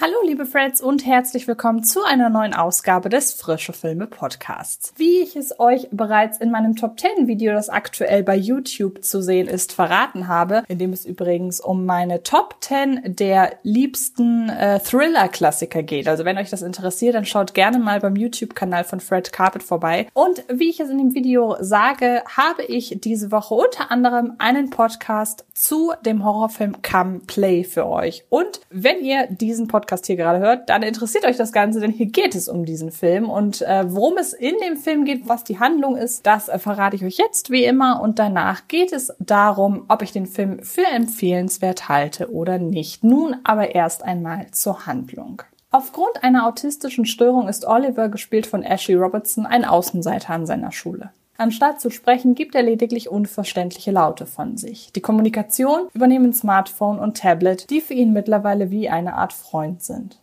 Hallo liebe Freds und herzlich willkommen zu einer neuen Ausgabe des Frische Filme Podcasts. Wie ich es euch bereits in meinem Top 10 Video, das aktuell bei YouTube zu sehen ist, verraten habe, in dem es übrigens um meine Top 10 der liebsten äh, Thriller-Klassiker geht. Also wenn euch das interessiert, dann schaut gerne mal beim YouTube-Kanal von Fred Carpet vorbei. Und wie ich es in dem Video sage, habe ich diese Woche unter anderem einen Podcast zu dem Horrorfilm Come Play für euch. Und wenn ihr diesen Podcast Podcast hier gerade hört, dann interessiert euch das Ganze, denn hier geht es um diesen Film. Und äh, worum es in dem Film geht, was die Handlung ist, das äh, verrate ich euch jetzt wie immer. Und danach geht es darum, ob ich den Film für empfehlenswert halte oder nicht. Nun aber erst einmal zur Handlung. Aufgrund einer autistischen Störung ist Oliver, gespielt von Ashley Robertson, ein Außenseiter an seiner Schule. Anstatt zu sprechen, gibt er lediglich unverständliche Laute von sich. Die Kommunikation übernehmen Smartphone und Tablet, die für ihn mittlerweile wie eine Art Freund sind.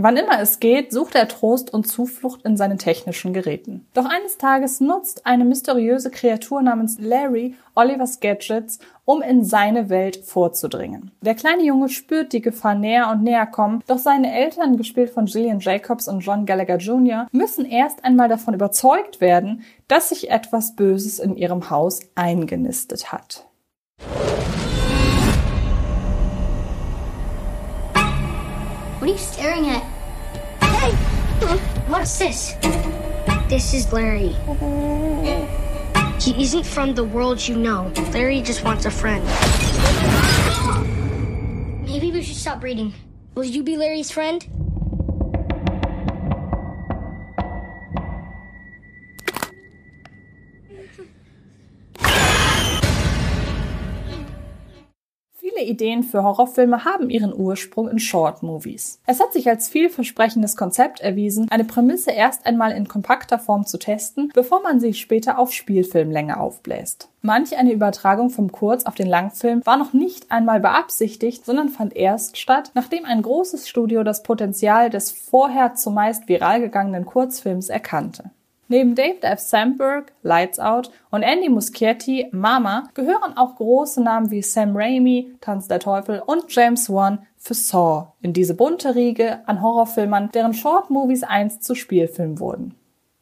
Wann immer es geht, sucht er Trost und Zuflucht in seinen technischen Geräten. Doch eines Tages nutzt eine mysteriöse Kreatur namens Larry Olivers Gadgets, um in seine Welt vorzudringen. Der kleine Junge spürt die Gefahr näher und näher kommen, doch seine Eltern, gespielt von Gillian Jacobs und John Gallagher Jr., müssen erst einmal davon überzeugt werden, dass sich etwas Böses in ihrem Haus eingenistet hat. What are you staring at? Hey! What's this? This is Larry. He isn't from the world you know. Larry just wants a friend. Maybe we should stop reading. Will you be Larry's friend? Viele Ideen für Horrorfilme haben ihren Ursprung in Short-Movies. Es hat sich als vielversprechendes Konzept erwiesen, eine Prämisse erst einmal in kompakter Form zu testen, bevor man sie später auf Spielfilmlänge aufbläst. Manch eine Übertragung vom Kurz auf den Langfilm war noch nicht einmal beabsichtigt, sondern fand erst statt, nachdem ein großes Studio das Potenzial des vorher zumeist viral gegangenen Kurzfilms erkannte. Neben Dave F. Sandberg, Lights Out und Andy Muschietti, Mama, gehören auch große Namen wie Sam Raimi, Tanz der Teufel und James Wan für Saw in diese bunte Riege an Horrorfilmern, deren Short-Movies einst zu Spielfilmen wurden.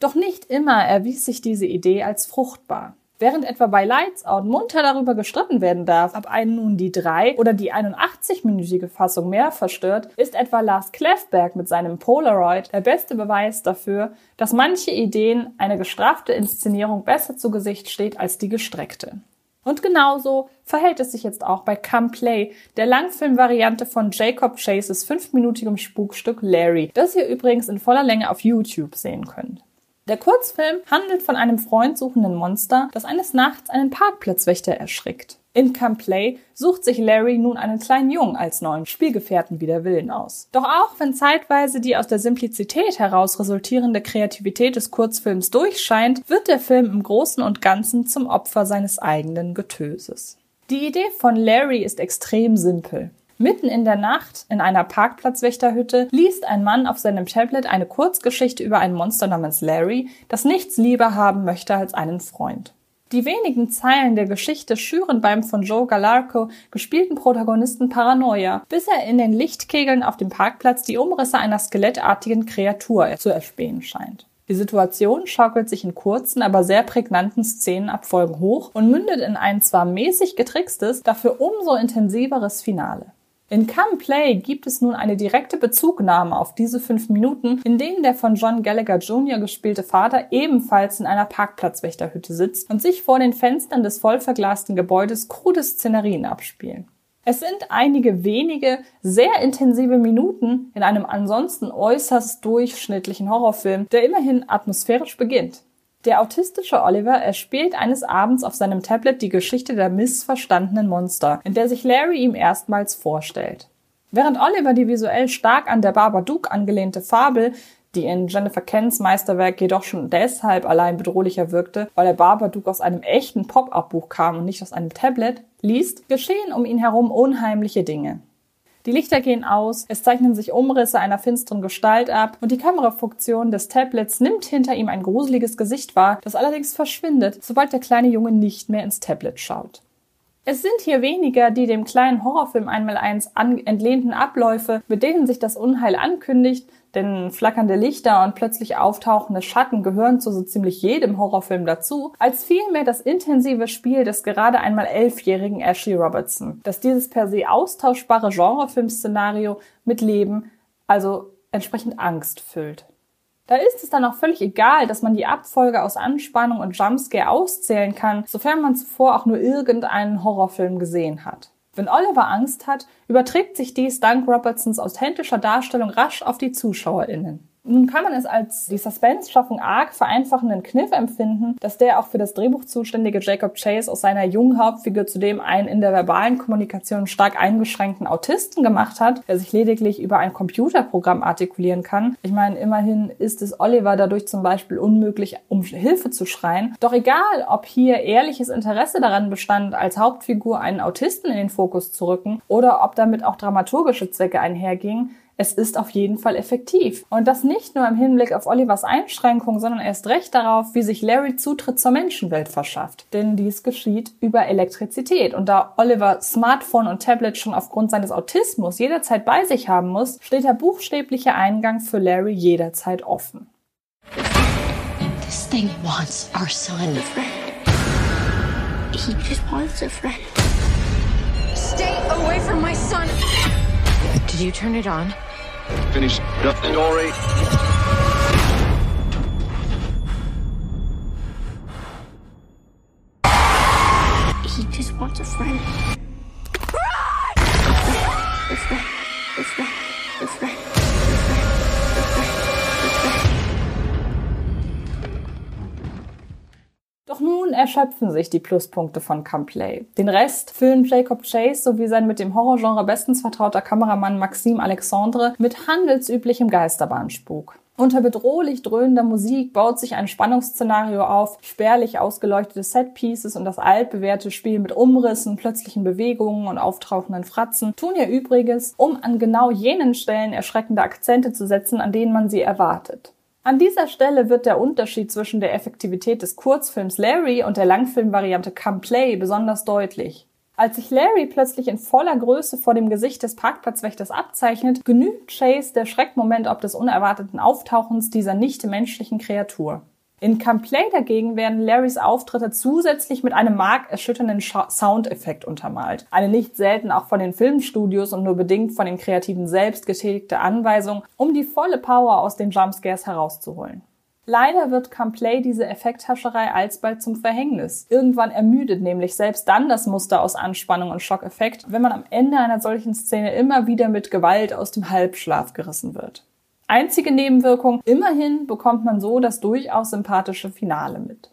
Doch nicht immer erwies sich diese Idee als fruchtbar. Während etwa bei Lights Out munter darüber gestritten werden darf, ob einen nun die 3 oder die 81-minütige Fassung mehr verstört, ist etwa Lars Kleffberg mit seinem Polaroid der beste Beweis dafür, dass manche Ideen eine gestraffte Inszenierung besser zu Gesicht steht als die gestreckte. Und genauso verhält es sich jetzt auch bei Come Play, der Langfilmvariante von Jacob Chases fünfminütigem Spukstück Larry, das ihr übrigens in voller Länge auf YouTube sehen könnt. Der Kurzfilm handelt von einem freundsuchenden Monster, das eines Nachts einen Parkplatzwächter erschrickt. In Come Play sucht sich Larry nun einen kleinen Jungen als neuen Spielgefährten wider Willen aus. Doch auch wenn zeitweise die aus der Simplizität heraus resultierende Kreativität des Kurzfilms durchscheint, wird der Film im Großen und Ganzen zum Opfer seines eigenen Getöses. Die Idee von Larry ist extrem simpel. Mitten in der Nacht in einer Parkplatzwächterhütte liest ein Mann auf seinem Tablet eine Kurzgeschichte über ein Monster namens Larry, das nichts lieber haben möchte als einen Freund. Die wenigen Zeilen der Geschichte schüren beim von Joe Galarco gespielten Protagonisten Paranoia, bis er in den Lichtkegeln auf dem Parkplatz die Umrisse einer skelettartigen Kreatur zu erspähen scheint. Die Situation schaukelt sich in kurzen, aber sehr prägnanten Szenenabfolgen hoch und mündet in ein zwar mäßig getrickstes, dafür umso intensiveres Finale. In Come Play gibt es nun eine direkte Bezugnahme auf diese fünf Minuten, in denen der von John Gallagher Jr. gespielte Vater ebenfalls in einer Parkplatzwächterhütte sitzt und sich vor den Fenstern des vollverglasten Gebäudes krude Szenerien abspielen. Es sind einige wenige, sehr intensive Minuten in einem ansonsten äußerst durchschnittlichen Horrorfilm, der immerhin atmosphärisch beginnt. Der autistische Oliver erspielt eines Abends auf seinem Tablet die Geschichte der missverstandenen Monster, in der sich Larry ihm erstmals vorstellt. Während Oliver die visuell stark an der Babadook angelehnte Fabel, die in Jennifer Kens Meisterwerk jedoch schon deshalb allein bedrohlicher wirkte, weil der Babadook aus einem echten Pop-up-Buch kam und nicht aus einem Tablet, liest, geschehen um ihn herum unheimliche Dinge. Die Lichter gehen aus, es zeichnen sich Umrisse einer finsteren Gestalt ab und die Kamerafunktion des Tablets nimmt hinter ihm ein gruseliges Gesicht wahr, das allerdings verschwindet, sobald der kleine Junge nicht mehr ins Tablet schaut. Es sind hier weniger die dem kleinen Horrorfilm einmal eins entlehnten Abläufe, mit denen sich das Unheil ankündigt, denn flackernde Lichter und plötzlich auftauchende Schatten gehören zu so ziemlich jedem Horrorfilm dazu, als vielmehr das intensive Spiel des gerade einmal elfjährigen Ashley Robertson, das dieses per se austauschbare Genrefilmszenario mit Leben, also entsprechend Angst füllt. Da ist es dann auch völlig egal, dass man die Abfolge aus Anspannung und Jumpscare auszählen kann, sofern man zuvor auch nur irgendeinen Horrorfilm gesehen hat. Wenn Oliver Angst hat, überträgt sich dies dank Robertsons authentischer Darstellung rasch auf die ZuschauerInnen. Nun kann man es als die Suspense-Schaffung arg vereinfachenden Kniff empfinden, dass der auch für das Drehbuch zuständige Jacob Chase aus seiner jungen Hauptfigur zudem einen in der verbalen Kommunikation stark eingeschränkten Autisten gemacht hat, der sich lediglich über ein Computerprogramm artikulieren kann. Ich meine, immerhin ist es Oliver dadurch zum Beispiel unmöglich, um Hilfe zu schreien. Doch egal, ob hier ehrliches Interesse daran bestand, als Hauptfigur einen Autisten in den Fokus zu rücken oder ob damit auch dramaturgische Zwecke einhergingen, es ist auf jeden Fall effektiv. Und das nicht nur im Hinblick auf Olivers Einschränkung, sondern erst recht darauf, wie sich Larry Zutritt zur Menschenwelt verschafft. Denn dies geschieht über Elektrizität. Und da Oliver Smartphone und Tablet schon aufgrund seines Autismus jederzeit bei sich haben muss, steht der buchstäbliche Eingang für Larry jederzeit offen. This thing wants our son. A friend. He just wants a friend. Stay away from my son. Did you turn it on? Finish the story. He just wants a friend. Erschöpfen sich die Pluspunkte von Camplay. Den Rest füllen Jacob Chase sowie sein mit dem Horrorgenre bestens vertrauter Kameramann Maxime Alexandre mit handelsüblichem Geisterbahnspuk. Unter bedrohlich dröhnender Musik baut sich ein Spannungsszenario auf, spärlich ausgeleuchtete Setpieces und das altbewährte Spiel mit Umrissen, plötzlichen Bewegungen und auftauchenden Fratzen tun ihr Übriges, um an genau jenen Stellen erschreckende Akzente zu setzen, an denen man sie erwartet. An dieser Stelle wird der Unterschied zwischen der Effektivität des Kurzfilms Larry und der Langfilmvariante Come Play besonders deutlich. Als sich Larry plötzlich in voller Größe vor dem Gesicht des Parkplatzwächters abzeichnet, genügt Chase der Schreckmoment ob des unerwarteten Auftauchens dieser nicht menschlichen Kreatur. In Camplay dagegen werden Larrys Auftritte zusätzlich mit einem markerschütternden Soundeffekt untermalt. Eine nicht selten auch von den Filmstudios und nur bedingt von den Kreativen selbst getätigte Anweisung, um die volle Power aus den Jumpscares herauszuholen. Leider wird Camplay diese Effekthascherei alsbald zum Verhängnis. Irgendwann ermüdet nämlich selbst dann das Muster aus Anspannung und Schockeffekt, wenn man am Ende einer solchen Szene immer wieder mit Gewalt aus dem Halbschlaf gerissen wird. Einzige Nebenwirkung, immerhin bekommt man so das durchaus sympathische Finale mit.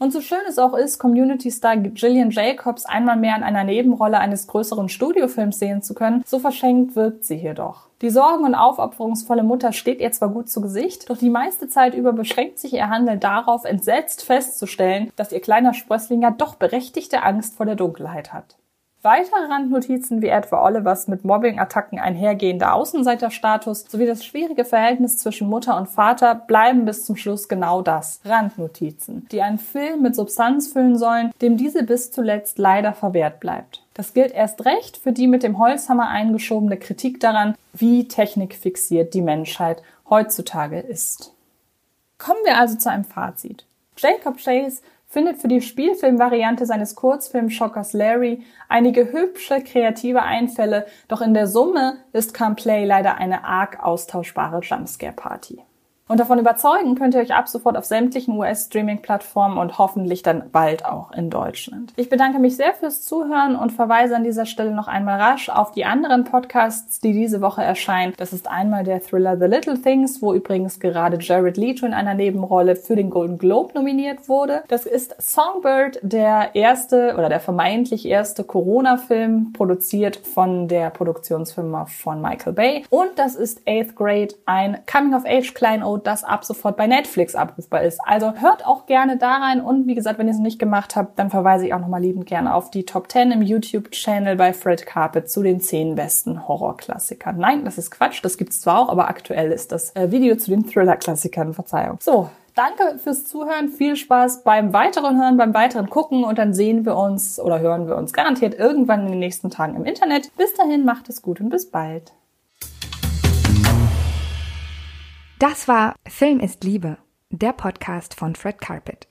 Und so schön es auch ist, Community-Star Gillian Jacobs einmal mehr in einer Nebenrolle eines größeren Studiofilms sehen zu können, so verschenkt wirkt sie hier doch. Die sorgen- und aufopferungsvolle Mutter steht ihr zwar gut zu Gesicht, doch die meiste Zeit über beschränkt sich ihr Handeln darauf, entsetzt festzustellen, dass ihr kleiner Sprössling ja doch berechtigte Angst vor der Dunkelheit hat. Weitere Randnotizen wie etwa Olivers mit Mobbing-Attacken einhergehender Außenseiterstatus sowie das schwierige Verhältnis zwischen Mutter und Vater bleiben bis zum Schluss genau das. Randnotizen, die einen Film mit Substanz füllen sollen, dem diese bis zuletzt leider verwehrt bleibt. Das gilt erst recht für die mit dem Holzhammer eingeschobene Kritik daran, wie technikfixiert die Menschheit heutzutage ist. Kommen wir also zu einem Fazit. Jacob Chase findet für die Spielfilmvariante seines Kurzfilmschockers Larry einige hübsche, kreative Einfälle, doch in der Summe ist Come Play leider eine arg austauschbare Jumpscare-Party. Und davon überzeugen könnt ihr euch ab sofort auf sämtlichen US-Streaming-Plattformen und hoffentlich dann bald auch in Deutschland. Ich bedanke mich sehr fürs Zuhören und verweise an dieser Stelle noch einmal rasch auf die anderen Podcasts, die diese Woche erscheinen. Das ist einmal der Thriller The Little Things, wo übrigens gerade Jared Leto in einer Nebenrolle für den Golden Globe nominiert wurde. Das ist Songbird, der erste oder der vermeintlich erste Corona-Film, produziert von der Produktionsfirma von Michael Bay. Und das ist Eighth Grade, ein Coming-of-Age-Klein Angebot, das ab sofort bei Netflix abrufbar ist. Also hört auch gerne da rein und wie gesagt, wenn ihr es noch nicht gemacht habt, dann verweise ich auch nochmal liebend gerne auf die Top 10 im YouTube-Channel bei Fred Carpet zu den 10 besten Horrorklassikern. Nein, das ist Quatsch, das gibt es zwar auch, aber aktuell ist das äh, Video zu den Thriller-Klassikern, Verzeihung. So, Danke fürs Zuhören, viel Spaß beim weiteren Hören, beim weiteren Gucken und dann sehen wir uns oder hören wir uns garantiert irgendwann in den nächsten Tagen im Internet. Bis dahin, macht es gut und bis bald. Das war Film ist Liebe, der Podcast von Fred Carpet.